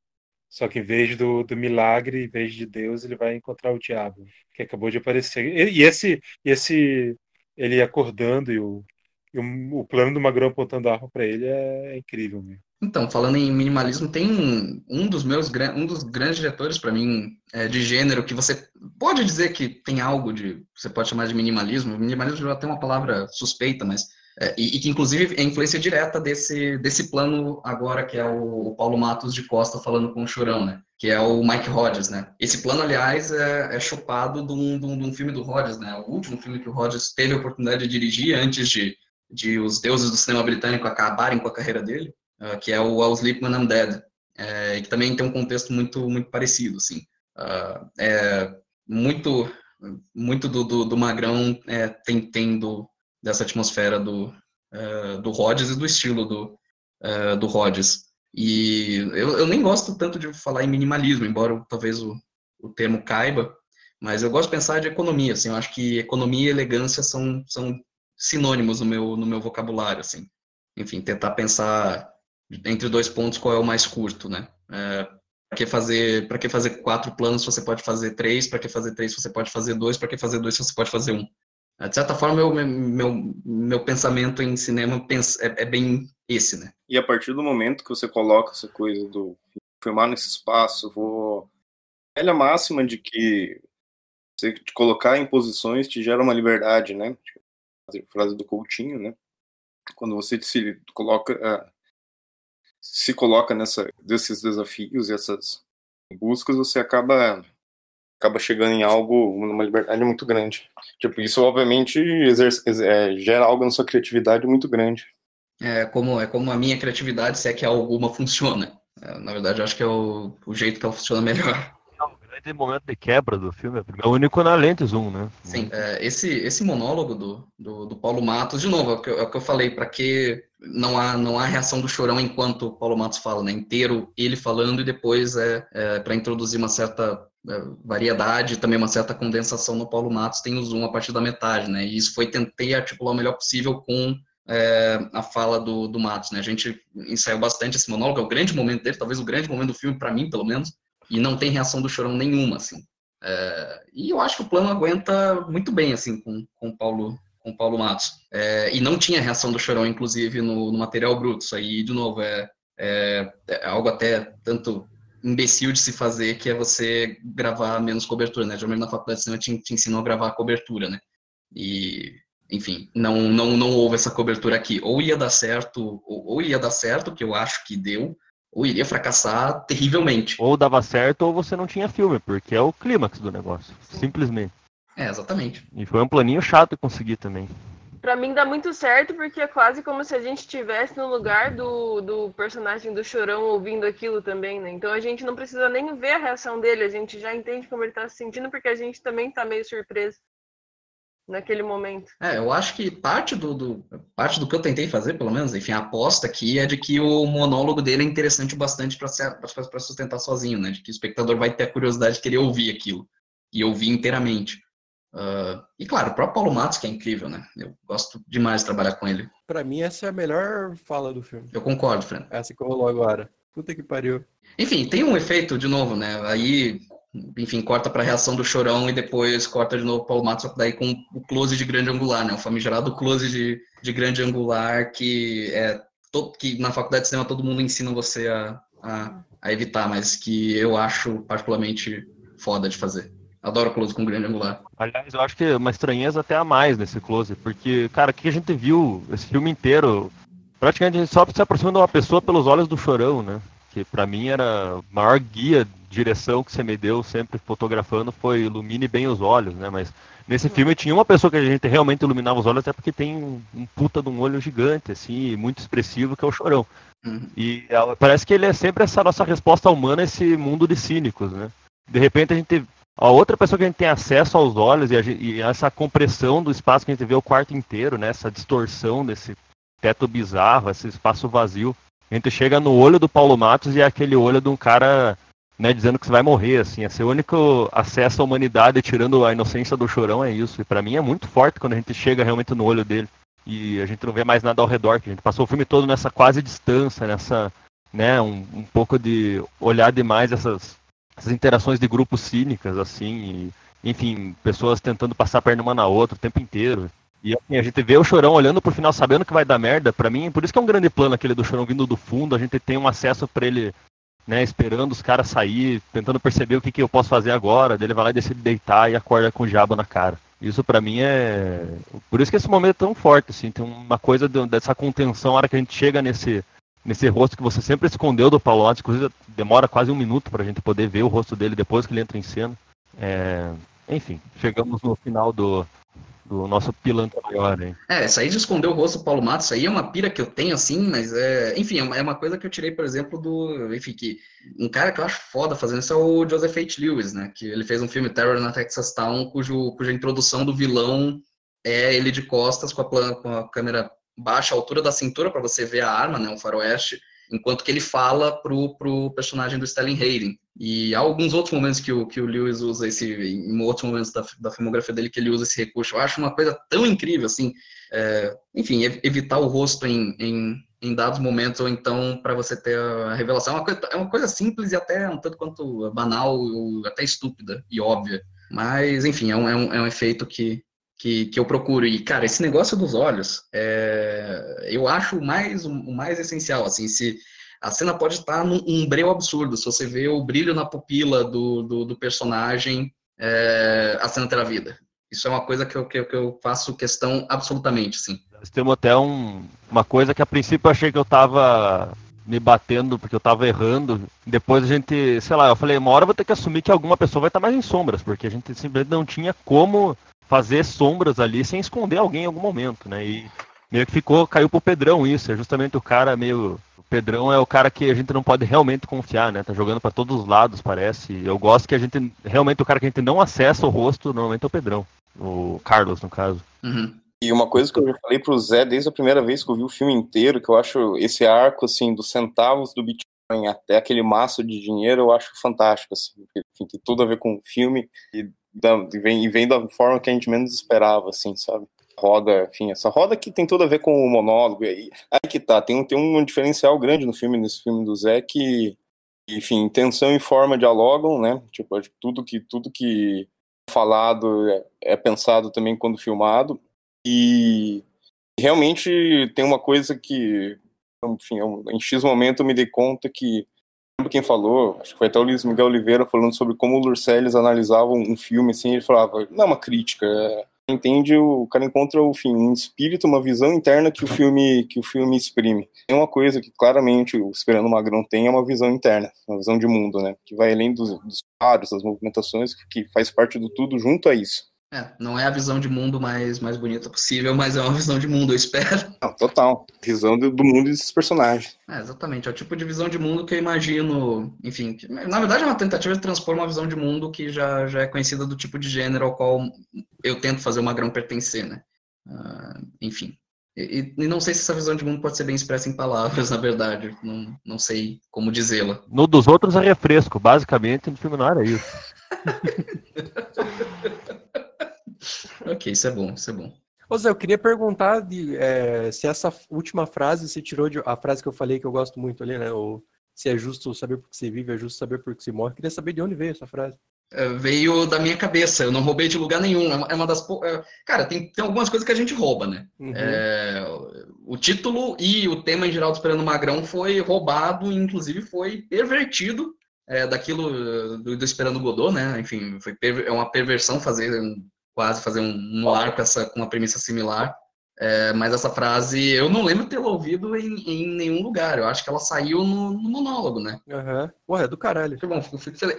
Só que em vez do, do milagre, em vez de Deus, ele vai encontrar o diabo, que acabou de aparecer. E, e esse, esse ele acordando e o, e o, o plano do Magrão apontando a arma para ele é, é incrível mesmo. Então, falando em minimalismo, tem um, um dos meus um dos grandes diretores para mim é, de gênero que você pode dizer que tem algo de você pode chamar de minimalismo. Minimalismo já tem uma palavra suspeita, mas é, e, e, que inclusive é influência direta desse desse plano agora que é o, o, Paulo Matos de Costa falando com o Chorão, né? Que é o Mike Hodges, né? Esse plano, aliás, é, é chupado de um, de, um, de um filme do Hodges, né? O último filme que o Hodges teve a oportunidade de dirigir antes de de os deuses do cinema britânico acabarem com a carreira dele uh, que é o I'll Sleep When I'm Dead, é, que também tem um contexto muito muito parecido, assim. Uh, é muito muito do, do, do Magrão é, tem, dessa atmosfera do, uh, do Rhodes e do estilo do, uh, do Rhodes. E eu, eu nem gosto tanto de falar em minimalismo, embora talvez o, o termo caiba, mas eu gosto de pensar de economia, assim, eu acho que economia e elegância são, são sinônimos no meu, no meu vocabulário, assim. Enfim, tentar pensar entre dois pontos qual é o mais curto, né? É, para que fazer para que fazer quatro planos você pode fazer três para que fazer três você pode fazer dois para que fazer dois você pode fazer um. De certa forma meu meu, meu pensamento em cinema é, é bem esse né? E a partir do momento que você coloca essa coisa do filmar nesse espaço vou velha máxima de que você te colocar em posições te gera uma liberdade né? Frase do Coutinho né? Quando você se coloca ah, se coloca nessa desses desafios e essas buscas, você acaba acaba chegando em algo numa liberdade muito grande. Tipo, isso obviamente exerce, é, gera algo na sua criatividade muito grande. É como é como a minha criatividade, se é que alguma funciona. É, na verdade, acho que é o, o jeito que ela funciona melhor momento de quebra do filme. É o único na lente zoom, né? Sim, é, esse, esse monólogo do, do, do, Paulo Matos, de novo, é o que, é o que eu falei, para que não há, não há reação do chorão enquanto o Paulo Matos fala, né? Inteiro ele falando e depois é, é para introduzir uma certa é, variedade, também uma certa condensação no Paulo Matos, tem o zoom a partir da metade, né? E isso foi, tentei articular o melhor possível com é, a fala do, do Matos, né? A gente ensaiou bastante esse monólogo, é o grande momento dele, talvez o grande momento do filme, para mim, pelo menos, e não tem reação do chorão nenhuma, assim. É, e eu acho que o plano aguenta muito bem, assim, com, com o Paulo com Paulo Matos. É, e não tinha reação do chorão, inclusive, no, no material bruto. Isso aí, de novo, é, é, é algo até tanto imbecil de se fazer, que é você gravar menos cobertura, né? Geralmente na faculdade de cinema te, te a gravar a cobertura, né? E, enfim, não, não, não houve essa cobertura aqui. Ou ia dar certo, ou, ou ia dar certo, que eu acho que deu, ou iria fracassar terrivelmente. Ou dava certo ou você não tinha filme, porque é o clímax do negócio. Simplesmente. É, exatamente. E foi um planinho chato conseguir também. Pra mim dá muito certo, porque é quase como se a gente estivesse no lugar do, do personagem do Chorão ouvindo aquilo também, né? Então a gente não precisa nem ver a reação dele, a gente já entende como ele tá se sentindo, porque a gente também tá meio surpreso naquele momento. É, eu acho que parte do, do, parte do que eu tentei fazer, pelo menos, enfim, a aposta aqui é de que o monólogo dele é interessante bastante para sustentar sozinho, né? De que o espectador vai ter a curiosidade de querer ouvir aquilo e ouvir inteiramente. Uh, e claro, o próprio Paulo Matos, que é incrível, né? Eu gosto demais de trabalhar com ele. Pra mim, essa é a melhor fala do filme. Eu concordo, Fran. Essa que rolou agora. Puta que pariu. Enfim, tem um efeito, de novo, né? Aí, enfim, corta pra reação do chorão e depois corta de novo o Paulo Matos, daí com o close de grande angular, né? O famigerado close de, de grande angular que é todo, que na faculdade de cinema todo mundo ensina você a, a, a evitar, mas que eu acho particularmente foda de fazer. Adoro close com grande angular. Aliás, eu acho que é uma estranheza até a mais nesse close, porque, cara, o que a gente viu esse filme inteiro? Praticamente a gente só se aproxima de uma pessoa pelos olhos do chorão, né? Que pra mim era a maior guia, direção que você me deu sempre fotografando foi ilumine bem os olhos, né? Mas nesse filme tinha uma pessoa que a gente realmente iluminava os olhos, até porque tem um, um puta de um olho gigante, assim, muito expressivo, que é o chorão. Uhum. E é, parece que ele é sempre essa nossa resposta humana a esse mundo de cínicos, né? De repente a gente a outra pessoa que a gente tem acesso aos olhos e, a, e, essa compressão do espaço que a gente vê o quarto inteiro, né? Essa distorção desse teto bizarro, esse espaço vazio. A gente chega no olho do Paulo Matos e é aquele olho de um cara, né, dizendo que você vai morrer, assim. Esse único acesso à humanidade, tirando a inocência do chorão, é isso. E para mim é muito forte quando a gente chega realmente no olho dele. E a gente não vê mais nada ao redor, que a gente passou o filme todo nessa quase distância, nessa, né, um, um pouco de olhar demais essas essas interações de grupos cínicas, assim, e, enfim, pessoas tentando passar a perna uma na outra o tempo inteiro. E assim, a gente vê o Chorão olhando pro final, sabendo que vai dar merda, para mim, por isso que é um grande plano aquele do Chorão vindo do fundo, a gente tem um acesso para ele, né, esperando os caras sair, tentando perceber o que, que eu posso fazer agora, dele vai lá e decide deitar e acorda com o diabo na cara. Isso para mim é. Por isso que esse momento é tão forte, assim, tem uma coisa dessa contenção, a hora que a gente chega nesse, nesse rosto que você sempre escondeu do Alves, inclusive demora quase um minuto para a gente poder ver o rosto dele depois que ele entra em cena. É, enfim, chegamos no final do, do nosso pilantra maior, hein? É, isso aí de esconder o rosto do Paulo Matos, isso aí é uma pira que eu tenho, assim, mas é. Enfim, é uma coisa que eu tirei, por exemplo, do. Enfim, que. Um cara que eu acho foda fazendo isso é o Joseph H. Lewis, né? Que ele fez um filme Terror na Texas Town, cujo, cuja introdução do vilão é ele de costas com a, com a câmera baixa altura da cintura para você ver a arma, né, um faroeste, enquanto que ele fala pro, pro personagem do Stellan Hayden. E há alguns outros momentos que o, que o Lewis usa esse, em outros momentos da, da filmografia dele que ele usa esse recurso. Eu acho uma coisa tão incrível, assim, é, enfim, evitar o rosto em, em, em dados momentos, ou então para você ter a revelação. É uma, coisa, é uma coisa simples e até um tanto quanto banal, até estúpida e óbvia. Mas, enfim, é um, é um, é um efeito que, que, que eu procuro. E, cara, esse negócio dos olhos, é, eu acho o mais, o mais essencial, assim, se a cena pode estar num um breu absurdo, se você vê o brilho na pupila do, do, do personagem, é, a cena terá vida. Isso é uma coisa que eu, que, que eu faço questão absolutamente, sim. Nós temos até um, uma coisa que a princípio eu achei que eu tava me batendo porque eu tava errando. Depois a gente, sei lá, eu falei, uma hora eu vou ter que assumir que alguma pessoa vai estar mais em sombras, porque a gente simplesmente não tinha como fazer sombras ali sem esconder alguém em algum momento, né? E meio que ficou, caiu pro Pedrão isso, é justamente o cara meio. O Pedrão é o cara que a gente não pode realmente confiar, né? Tá jogando para todos os lados, parece. Eu gosto que a gente. Realmente o cara que a gente não acessa o rosto, normalmente é o Pedrão. O Carlos, no caso. Uhum. E uma coisa que eu já falei pro Zé desde a primeira vez que eu vi o filme inteiro, que eu acho esse arco, assim, dos centavos do Bitcoin até aquele maço de dinheiro, eu acho fantástico, assim. Enfim, tem tudo a ver com o filme e da, e, vem, vem da forma que a gente menos esperava, assim, sabe? roda, enfim, essa roda que tem tudo a ver com o monólogo. E aí, aí que tá, tem tem um diferencial grande no filme, nesse filme do Zé, que, enfim, intenção e forma dialogam, né? Tipo, tudo que, tudo que é falado é, é pensado também quando filmado. E realmente tem uma coisa que, enfim, eu, em X momento eu me dei conta que lembro quem falou, acho que foi até o Luiz Miguel Oliveira falando sobre como o Lurceles analisava um filme assim, ele falava, não é uma crítica, é, entende, o cara encontra o fim, um espírito, uma visão interna que o filme que o filme exprime. Tem uma coisa que claramente o Esperando Magrão tem é uma visão interna, uma visão de mundo, né, que vai além dos, dos paros, das movimentações, que faz parte do tudo junto a isso. É, não é a visão de mundo mais, mais bonita possível, mas é uma visão de mundo, eu espero. Não, total. Visão do, do mundo e desses personagens. É, exatamente. É o tipo de visão de mundo que eu imagino. Enfim, que, na verdade é uma tentativa de transpor uma visão de mundo que já, já é conhecida do tipo de gênero ao qual eu tento fazer o Magrão pertencer, né? Uh, enfim. E, e, não sei se essa visão de mundo pode ser bem expressa em palavras, na verdade. Não, não sei como dizê-la. No dos outros é refresco. Basicamente, no filme não era isso. ok, isso é bom, isso é bom. Ô Zé, eu queria perguntar de, é, se essa última frase você tirou de a frase que eu falei que eu gosto muito ali, né? Ou se é justo saber por que você vive, é justo saber por que você morre. Eu queria saber de onde veio essa frase. É, veio da minha cabeça, eu não roubei de lugar nenhum. É uma, é uma das. É, cara, tem, tem algumas coisas que a gente rouba, né? Uhum. É, o título e o tema em geral do Esperando Magrão foi roubado, inclusive foi pervertido é, daquilo do, do Esperando Godot, né? Enfim, foi é uma perversão fazer quase fazer um, um ar com, essa, com uma premissa similar. É, mas essa frase, eu não lembro tê-la ouvido em, em, nenhum lugar. Eu acho que ela saiu no, no monólogo, né? Aham. Uhum. Porra, é do caralho. Bom,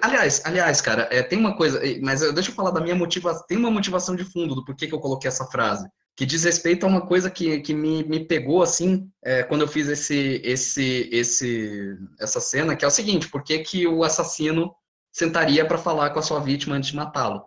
aliás, aliás, cara, é, tem uma coisa, mas deixa eu falar da minha motivação. Tem uma motivação de fundo do porquê que eu coloquei essa frase. Que diz respeito a uma coisa que, que me, me pegou, assim, é, quando eu fiz esse, esse, esse, essa cena, que é o seguinte: por que, que o assassino sentaria para falar com a sua vítima antes de matá-lo?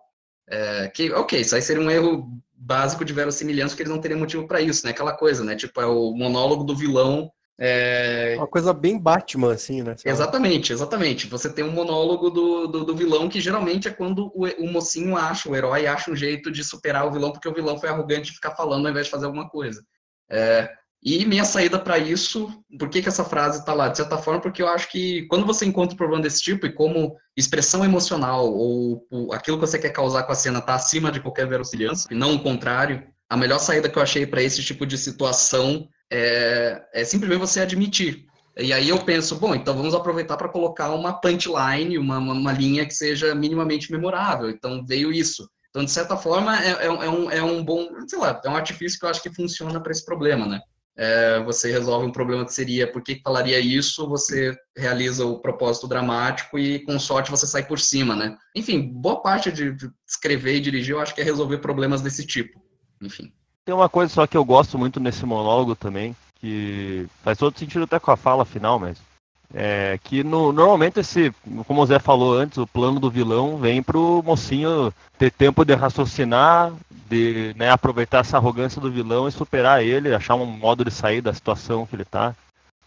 É, que, ok, isso aí seria um erro básico de verossimilhança, porque eles não teriam motivo para isso, né? Aquela coisa, né? Tipo, é o monólogo do vilão. É... Uma coisa bem Batman, assim, né? Exatamente, exatamente. Você tem um monólogo do, do, do vilão que geralmente é quando o, o, mocinho acha, o herói acha um jeito de superar o vilão, porque o vilão foi arrogante de ficar falando ao invés de fazer alguma coisa. É, e minha saída para isso, por que, que essa frase está lá? De certa forma, porque eu acho que quando você encontra um problema desse tipo, e como expressão emocional, ou, ou aquilo que você quer causar com a cena está acima de qualquer verossimilhança, e não o contrário, a melhor saída que eu achei para esse tipo de situação é, é simplesmente você admitir. E aí eu penso, bom, então vamos aproveitar para colocar uma punchline, uma, uma, uma, linha que seja minimamente memorável. Então veio isso. Então, de certa forma, é, é, é um, é um bom, sei lá, é um artifício que eu acho que funciona para esse problema, né? É, você resolve um problema que seria por que, falaria isso, você realiza o propósito dramático e com sorte você sai por cima, né? Enfim, boa parte de, de escrever e dirigir eu acho que é resolver problemas desse tipo. Enfim. Tem uma coisa só que eu gosto muito nesse monólogo também, que faz todo sentido até com a fala final mesmo. É, que no, normalmente esse, como o Zé falou antes, o plano do vilão vem pro mocinho ter tempo de raciocinar, de né, aproveitar essa arrogância do vilão e superar ele, achar um modo de sair da situação que ele tá.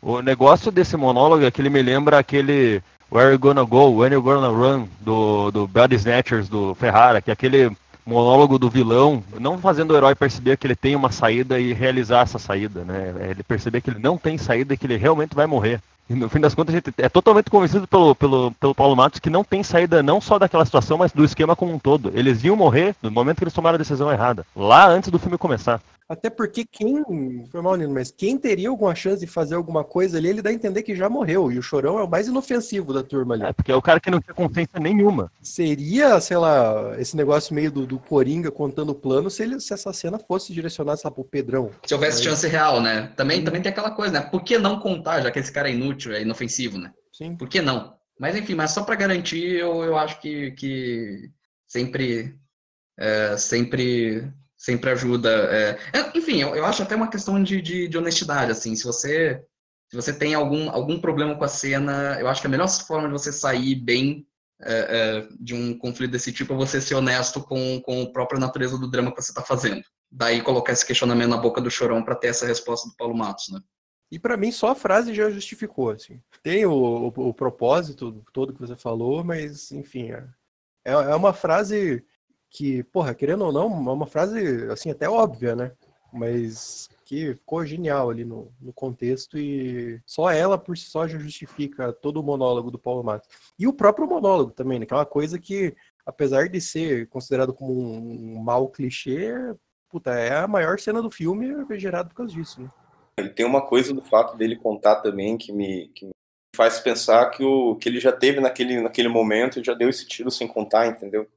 O negócio desse monólogo é que ele me lembra aquele Where You Gonna Go, When You Gonna Run, do, do Body Snatchers, do Ferrara, que é aquele monólogo do vilão, não fazendo o herói perceber que ele tem uma saída e realizar essa saída, né? É ele perceber que ele não tem saída e que ele realmente vai morrer. E no fim das contas, a gente é totalmente convencido pelo, pelo, pelo Paulo Matos que não tem saída não só daquela situação, mas do esquema como um todo. Eles iam morrer no momento que eles tomaram a decisão errada, lá antes do filme começar. Até porque quem. Foi mal, Nino, mas quem teria alguma chance de fazer alguma coisa ali, ele dá a entender que já morreu. E o chorão é o mais inofensivo da turma ali. É, porque é o cara que não tinha consciência nenhuma. Seria, sei lá, esse negócio meio do, do Coringa contando o plano se, ele, se essa cena fosse direcionada, sabe, pro Pedrão. Se houvesse chance real, né? Também, também tem aquela coisa, né? Por que não contar, já que esse cara é inútil, é inofensivo, né? Sim. Por que não? Mas enfim, mas só para garantir, eu, eu acho que, que sempre. É, sempre sempre ajuda. É... é enfim, eu, eu, acho até uma questão de, de, de, honestidade, assim, se você se você tem algum, algum problema com a cena, eu acho que a melhor forma de você sair bem é, é, de um conflito desse tipo é você ser honesto com, com a própria natureza do drama que você está fazendo. Daí colocar esse questionamento na boca do chorão para ter essa resposta do Paulo Matos, né? E para mim só a frase já justificou, assim. Tem o, o, o propósito todo que você falou, mas enfim, é, é, é uma frase que, porra, querendo ou não, é uma frase, assim, até óbvia, né? mas que ficou genial ali no, no contexto e só ela por si só já justifica todo o monólogo do Paulo Matos. E o próprio monólogo também, né? Aquela coisa que, apesar de ser considerado como um, um mau clichê, puta, é a maior cena do filme é gerado por causa disso, né? Tem uma coisa do fato dele contar também que me, que me faz pensar que, o, que ele já teve naquele, naquele momento e já deu esse tiro sem contar, entendeu?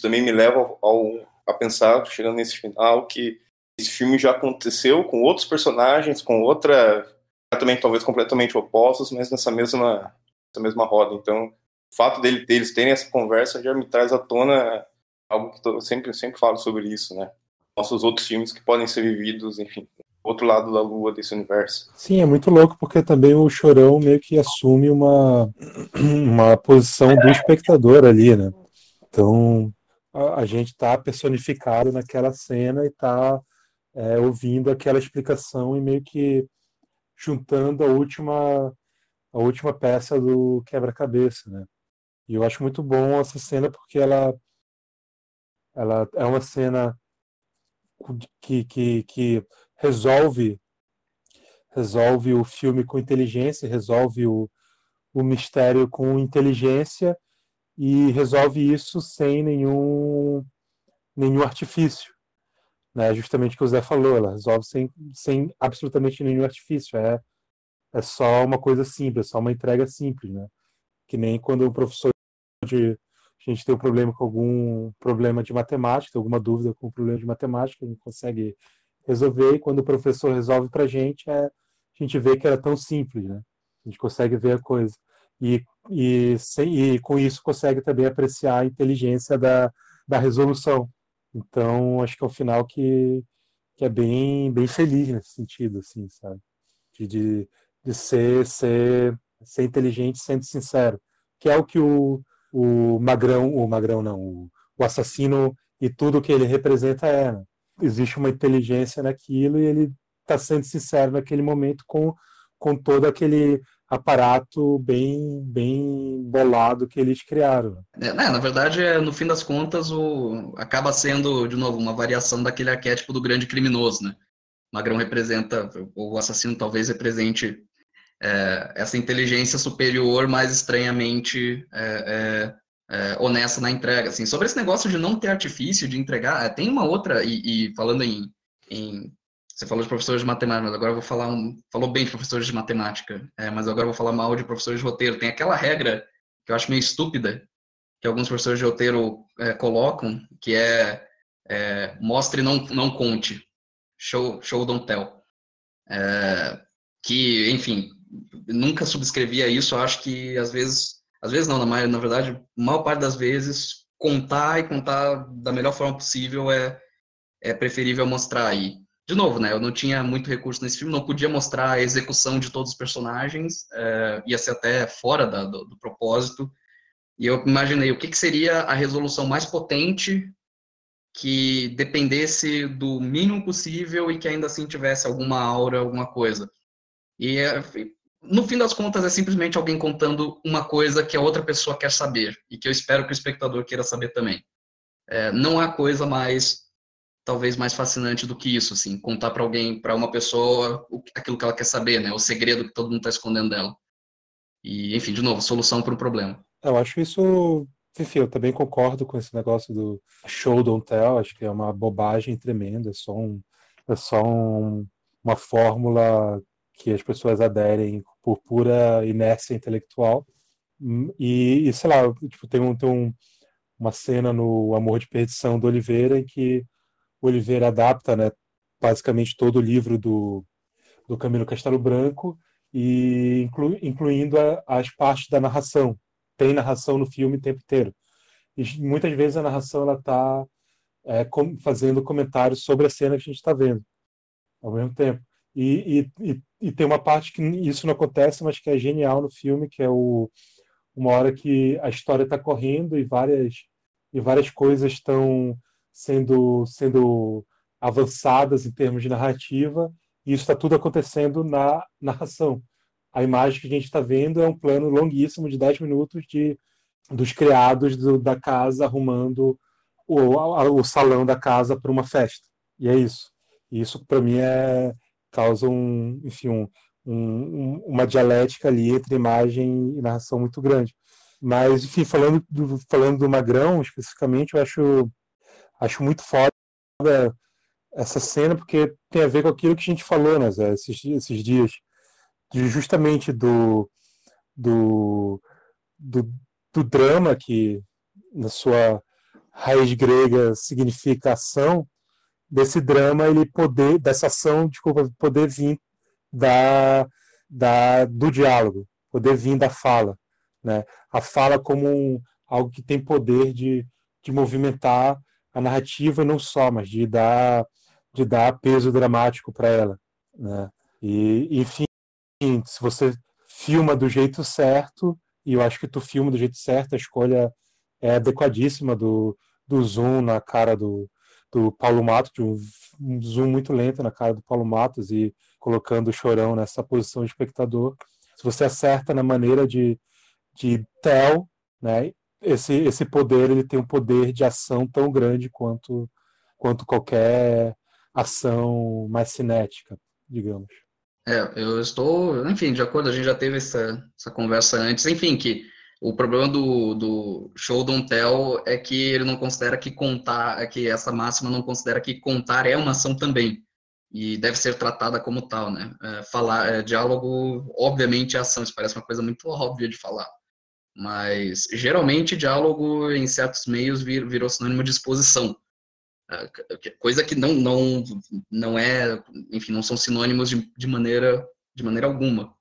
Também me leva ao, ao, a pensar, chegando nesse final, que esse filme já aconteceu com outros personagens, com outra, também talvez completamente opostos, mas nessa mesma, nessa mesma roda. Então, o fato dele, deles terem essa conversa já me traz à tona algo que eu sempre, sempre falo sobre isso, né? Nossos outros filmes que podem ser vividos, enfim, outro lado da lua desse universo. Sim, é muito louco porque também o Chorão meio que assume uma, uma posição do espectador ali, né? Então, a, a gente tá personificado naquela cena e tá é, ouvindo aquela explicação e meio que juntando a última a última peça do quebra-cabeça, né? E eu acho muito bom essa cena porque ela ela é uma cena que, que, que resolve resolve o filme com inteligência, resolve o, o mistério com inteligência e resolve isso sem nenhum nenhum artifício né? Justamente o que o Zé falou, ela resolve sem, sem absolutamente nenhum artifício. É, é só uma coisa simples, é só uma entrega simples, né? Que nem quando o professor de a gente tem um problema com algum problema de matemática, alguma dúvida com um problema de matemática, a gente consegue resolver, e quando o professor resolve para a gente, é, a gente vê que era tão simples, né? A gente consegue ver a coisa. E, e, e com isso consegue também apreciar a inteligência da, da resolução. Então, acho que é um final que, que é bem, bem feliz nesse sentido, assim, sabe? De, de, de ser, ser, ser inteligente sendo sincero. Que é o que o, o Magrão, o Magrão não, o, o assassino e tudo que ele representa é. Né? Existe uma inteligência naquilo e ele está sendo sincero naquele momento com, com todo aquele aparato bem bem bolado que eles criaram. É, né, na verdade, é, no fim das contas, o, acaba sendo, de novo, uma variação daquele arquétipo do grande criminoso, né? Magrão representa, o assassino talvez represente é, essa inteligência superior, mais estranhamente é, é, é, honesta na entrega. Assim. Sobre esse negócio de não ter artifício, de entregar, tem uma outra, e, e falando em, em você falou de professores de matemática, mas agora eu vou falar um. Falou bem de professores de matemática, é, mas agora eu vou falar mal de professores de roteiro. Tem aquela regra que eu acho meio estúpida, que alguns professores de roteiro é, colocam, que é, é, mostre não não conte, show show don't tell. É, que, enfim, nunca subscrevia isso. Eu acho que às vezes, às vezes não, na, maioria, na verdade, maior parte das vezes, contar e contar da melhor forma possível é, é preferível mostrar aí de novo, né? Eu não tinha muito recurso nesse filme, não podia mostrar a execução de todos os personagens, é, ia ser até fora da, do, do, propósito. E eu imaginei o que, que seria a resolução mais potente que dependesse do mínimo possível e que ainda assim tivesse alguma aura, alguma coisa. E é, no fim das contas é simplesmente alguém contando uma coisa que a outra pessoa quer saber e que eu espero que o espectador queira saber também. É, não há coisa mais talvez mais fascinante do que isso, assim, contar para alguém, para uma pessoa, aquilo que ela quer saber, né, o segredo que todo mundo está escondendo dela. E, enfim, de novo, solução para o problema. Eu acho isso, enfim, eu também concordo com esse negócio do show don't tell, acho que é uma bobagem tremenda, é só, um, é só um, uma fórmula que as pessoas aderem por pura inércia intelectual. E, e sei lá, tipo, tem, um, tem um, uma cena no Amor de Perdição do Oliveira em que Oliveira adapta, né, basicamente todo o livro do, do Camilo Castelo Branco e inclu, incluindo a, as partes da narração. Tem narração no filme o tempo inteiro. E muitas vezes a narração ela está é, com, fazendo comentários sobre a cena que a gente está vendo ao mesmo tempo. E, e, e, e, tem uma parte que isso não acontece, mas que é genial no filme, que é o, uma hora que a história está correndo e várias e várias coisas estão sendo, sendo avançadas em termos de narrativa, e isso está tudo acontecendo na narração. A imagem que a gente está vendo é um plano longuíssimo de 10 minutos de, dos criados do, da casa arrumando o, o salão da casa para uma festa. E é isso. E isso, para mim, é, causa um, enfim, um, um, uma dialética ali entre imagem e narração muito grande. Mas, enfim, falando do, falando do Magrão, especificamente, eu acho, acho muito foda essa cena, porque tem a ver com aquilo que a gente falou, né, Zé, esses, esses dias, de justamente do, do, do, do drama que, na sua raiz grega, significa ação, desse drama ele poder, dessa ação, desculpa, poder vir da, da, do diálogo, poder vir da fala. Né? A fala como um, algo que tem poder de, de movimentar a narrativa não só, mas de dar, de dar peso dramático para ela. Né? E, enfim, se você filma do jeito certo, e eu acho que tu filma do jeito certo, a escolha é adequadíssima do, do zoom na cara do, do Paulo Matos, de um, um zoom muito lento na cara do Paulo Matos e colocando o chorão nessa posição de espectador. Se você acerta na maneira de, de tell, né, esse, esse poder ele tem um poder de ação tão grande quanto, quanto qualquer ação mais cinética, digamos. É, eu estou, enfim, de acordo, a gente já teve essa, essa conversa antes, enfim, que o problema do, do show don't tell é que ele não considera que contar, é que essa máxima não considera que contar é uma ação também e deve ser tratada como tal, né? É, falar, é, diálogo, obviamente, é ação. Isso parece uma coisa muito óbvia de falar, mas geralmente diálogo em certos meios vir, virou sinônimo de exposição, é, coisa que não não não é, enfim, não são sinônimos de, de maneira de maneira alguma.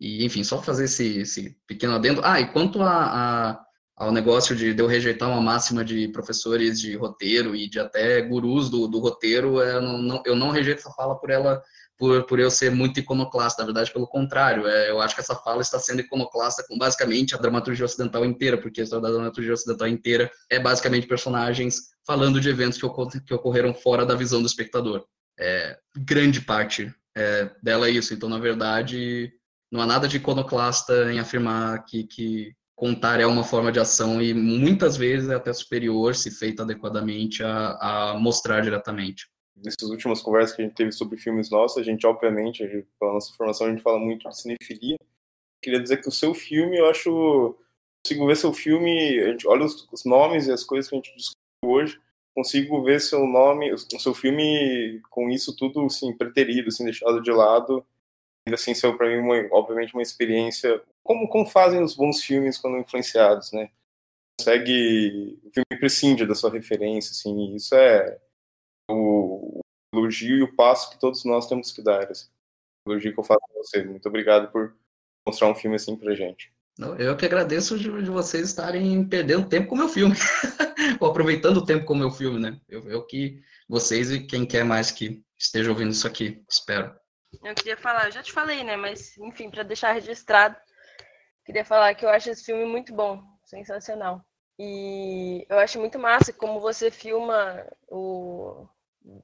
E, enfim, só fazer esse, esse pequeno adendo. Ah, e quanto a, a, ao negócio de, de eu rejeitar uma máxima de professores de roteiro e de até gurus do, do roteiro, eu não, eu não rejeito essa fala por ela por, por eu ser muito iconoclasta, na verdade, pelo contrário, é, eu acho que essa fala está sendo iconoclasta com basicamente a dramaturgia ocidental inteira, porque a história da dramaturgia ocidental inteira é basicamente personagens falando de eventos que, que ocorreram fora da visão do espectador. É, grande parte é, dela é isso, então, na verdade, não há nada de iconoclasta em afirmar que, que contar é uma forma de ação e muitas vezes é até superior, se feita adequadamente, a, a mostrar diretamente. Nessas últimas conversas que a gente teve sobre filmes nossos, a gente, obviamente, a gente, pela nossa formação, a gente fala muito de cinefilia. Queria dizer que o seu filme, eu acho. Consigo ver seu filme, a gente olha os, os nomes e as coisas que a gente discutiu hoje, consigo ver seu nome, o seu filme com isso tudo, assim, preterido, assim, deixado de lado ainda assim saiu para mim, uma, obviamente, uma experiência. Como, como fazem os bons filmes quando influenciados, né? Consegue. O filme prescinde da sua referência, assim, isso é o, elogio e o passo que todos nós temos que dar. Assim. O elogio que eu faço a você. Muito obrigado por mostrar um filme assim pra gente. Eu que agradeço de, de vocês estarem perdendo tempo com o meu filme, ou aproveitando o tempo com o meu filme, né? Eu, eu que vocês e quem quer mais que esteja ouvindo isso aqui, espero. Eu queria falar, eu já te falei, né? Mas, enfim, para deixar registrado, queria falar que eu acho esse filme muito bom, sensacional. E eu acho muito massa como você filma o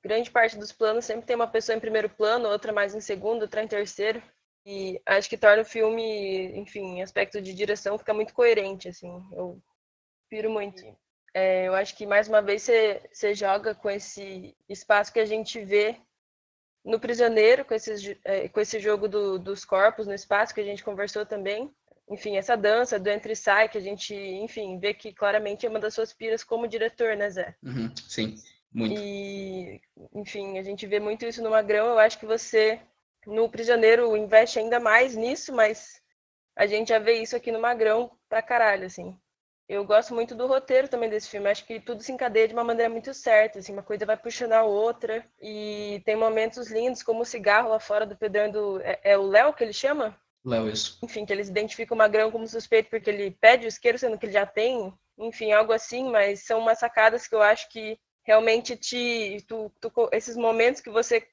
grande parte dos planos sempre tem uma pessoa em primeiro plano, outra mais em segundo, outra em terceiro. E acho que torna o filme, enfim, em aspecto de direção fica muito coerente, assim. Eu piro muito. É, eu acho que mais uma vez você, você joga com esse espaço que a gente vê no Prisioneiro, com, esses, é, com esse jogo do, dos corpos no espaço, que a gente conversou também. Enfim, essa dança do entre e sai, que a gente, enfim, vê que claramente é uma das suas piras como diretor, né, Zé? Uhum, sim, muito. E, enfim, a gente vê muito isso no Magrão. Eu acho que você, no Prisioneiro, investe ainda mais nisso, mas a gente já vê isso aqui no Magrão pra caralho, assim eu gosto muito do roteiro também desse filme. Acho que tudo se encadeia de uma maneira muito certa. Assim, uma coisa vai puxando a outra. E tem momentos lindos, como o cigarro lá fora do Pedrão do. É, é o Léo que ele chama? Léo, isso. Enfim, que eles identificam o Magrão como suspeito porque ele pede o isqueiro, sendo que ele já tem. Enfim, algo assim, mas são umas sacadas que eu acho que realmente te. Tu, tu, esses momentos que você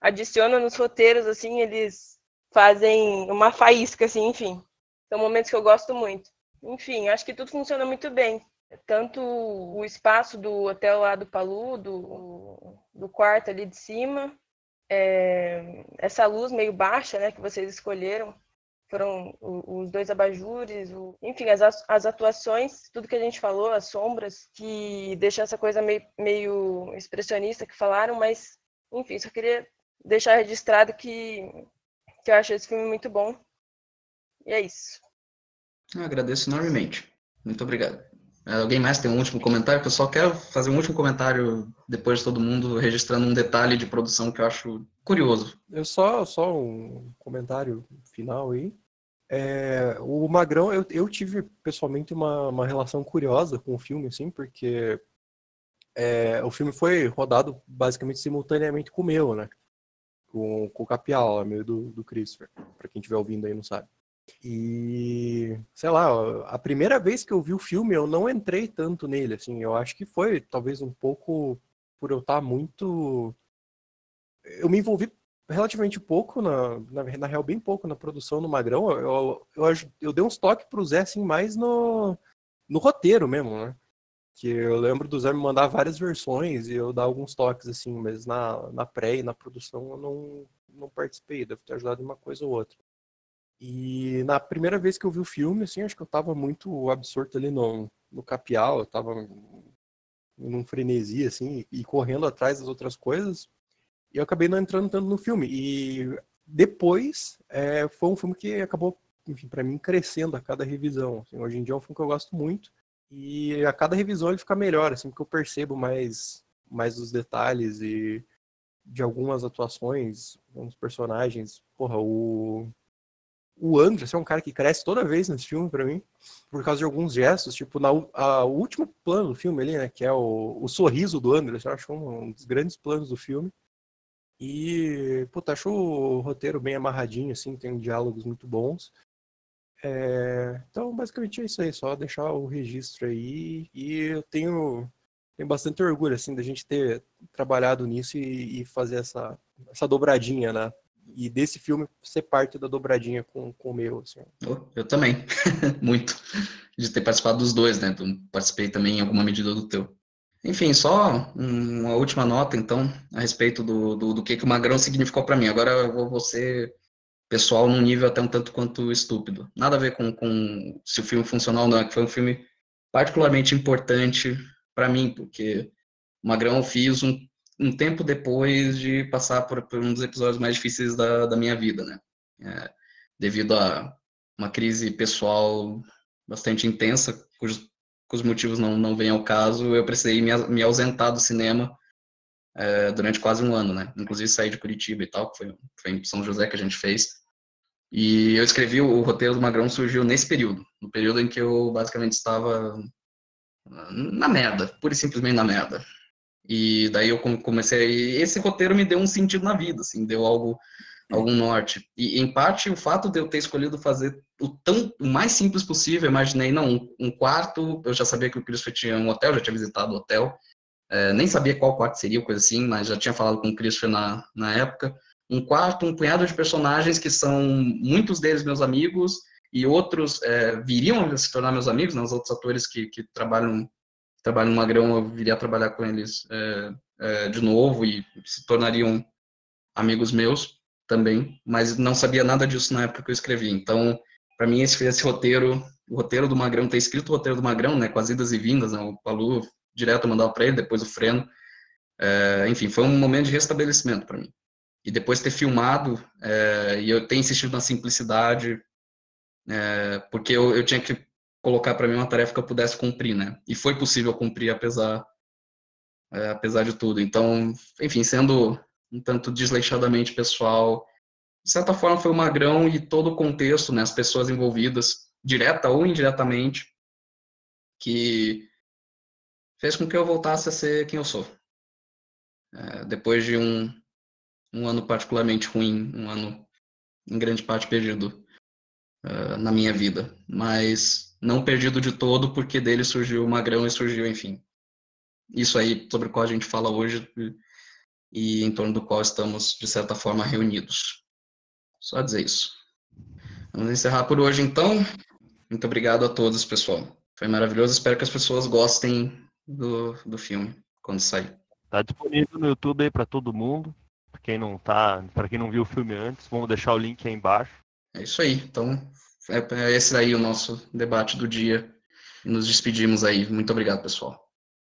adiciona nos roteiros, assim, eles fazem uma faísca, assim, enfim. São momentos que eu gosto muito enfim, acho que tudo funciona muito bem. Tanto o espaço do hotel lá do Palu, do, do quarto ali de cima, é, essa luz meio baixa né, que vocês escolheram, foram os dois abajures, o, enfim, as, as atuações, tudo que a gente falou, as sombras, que deixam essa coisa meio, meio expressionista que falaram, mas Enfim, só queria deixar registrado que, que eu acho esse filme muito bom. E é isso. Eu agradeço enormemente. Muito obrigado. Alguém mais tem um último comentário? Que eu só quero fazer um último comentário depois de todo mundo, registrando um detalhe de produção que eu acho curioso. Eu só, só um comentário final aí. É, o Magrão, eu, eu tive pessoalmente uma, uma relação curiosa com o filme, assim, porque é, o filme foi rodado basicamente simultaneamente com o meu, né? Com, com o Capial, meio do, do Christopher, pra quem estiver ouvindo aí não sabe. E, sei lá, a primeira vez que eu vi o filme eu não entrei tanto nele, assim, eu acho que foi talvez um pouco por eu estar muito. Eu me envolvi relativamente pouco, na, na, na real, bem pouco na produção do Magrão. Eu, eu, eu, eu dei uns toques pro Zé, assim, mais no, no roteiro mesmo, né? Que eu lembro do Zé me mandar várias versões e eu dar alguns toques, assim, mas na, na pré e na produção eu não, não participei, devo ter ajudado em uma coisa ou outra. E na primeira vez que eu vi o filme, assim, acho que eu tava muito absorto ali no, no capial, eu tava num frenesi, assim, e correndo atrás das outras coisas, e eu acabei não entrando tanto no filme. E depois, é, foi um filme que acabou, enfim, para mim, crescendo a cada revisão. Assim, hoje em dia é um filme que eu gosto muito, e a cada revisão ele fica melhor, assim, porque eu percebo mais, mais os detalhes e de algumas atuações, alguns personagens. Porra, o o Andrés é um cara que cresce toda vez nesse filme pra mim, por causa de alguns gestos, tipo, na, a, o último plano do filme ali, né, que é o, o sorriso do Andrés, eu acho um, um dos grandes planos do filme. E, puta, acho o roteiro bem amarradinho, assim, tem diálogos muito bons. É, então, basicamente é isso aí, só deixar o registro aí. E eu tenho, tenho bastante orgulho, assim, da gente ter trabalhado nisso e, e fazer essa, essa dobradinha, né? E desse filme ser parte da dobradinha com, com o meu, assim. Eu também, muito, de ter participado dos dois, né? Então, participei também em alguma medida do teu. Enfim, só um- uma última nota, então, a respeito do, do, do que, que o Magrão significou para mim. Agora eu vou, vou ser pessoal num nível até um tanto quanto estúpido. Nada a ver com, com se o filme funcionou ou não, é que foi um filme particularmente importante para mim, porque o Magrão eu fiz um, um tempo depois de passar por, por um dos episódios mais difíceis da, da minha vida, né? É, devido a uma crise pessoal bastante intensa, cujos, cujos motivos não, não vêm ao caso, eu precisei me, me ausentar do cinema é, durante quase um ano, né? Inclusive saí de Curitiba e tal, que foi, foi em São José que a gente fez. E eu escrevi, o roteiro do Magrão surgiu nesse período, no período em que eu basicamente estava na merda, pura e simplesmente na merda. E daí eu come- comecei, esse roteiro me deu um sentido na vida, assim, deu algo algum norte. E em parte o fato de eu ter escolhido fazer o tão o mais simples possível, eu imaginei não, um, quarto, eu já sabia que o Christopher tinha um hotel, já tinha visitado o hotel. É, nem sabia qual quarto seria, coisa assim, mas já tinha falado com o Christopher na, na época. Um quarto, um punhado de personagens que são muitos deles meus amigos e outros é, viriam a se tornar meus amigos, né, os outros atores que, que trabalham trabalham no Magrão, eu viria a trabalhar com eles é, é, de novo e se tornariam amigos meus também, mas não sabia nada disso na época que eu escrevi. Então, para mim, esse, esse roteiro, o roteiro do Magrão, ter escrito o roteiro do Magrão, né, com as idas e vindas, né, o Palu direto mandava para ele, depois o Freno, é, enfim, foi um momento de restabelecimento para mim. E depois ter filmado, é, e eu ter insistido na simplicidade, é, porque eu, eu tinha que colocar para mim uma tarefa que eu pudesse cumprir, né? E foi possível cumprir apesar é, apesar de tudo. Então, enfim, sendo um tanto desleixadamente pessoal, de certa forma foi o Magrão e todo o contexto, né, as pessoas envolvidas, direta ou indiretamente, que fez com que eu voltasse a ser quem eu sou. É, depois de um, um ano particularmente ruim, um ano em grande parte perdido uh, na minha vida, mas não perdido de todo, porque dele surgiu o Magrão e surgiu, enfim, isso aí sobre o qual a gente fala hoje e, em torno do qual estamos, de certa forma, reunidos. Só dizer isso. Vamos encerrar por hoje, então. Muito obrigado a todos, pessoal. Foi maravilhoso. Espero que as pessoas gostem do, do filme quando sair. Tá disponível no YouTube aí para todo mundo. Pra quem não tá, para quem não viu o filme antes, vamos deixar o link aí embaixo. É isso aí. Então, é, é esse aí o nosso debate do dia. Nos despedimos aí. Muito obrigado, pessoal.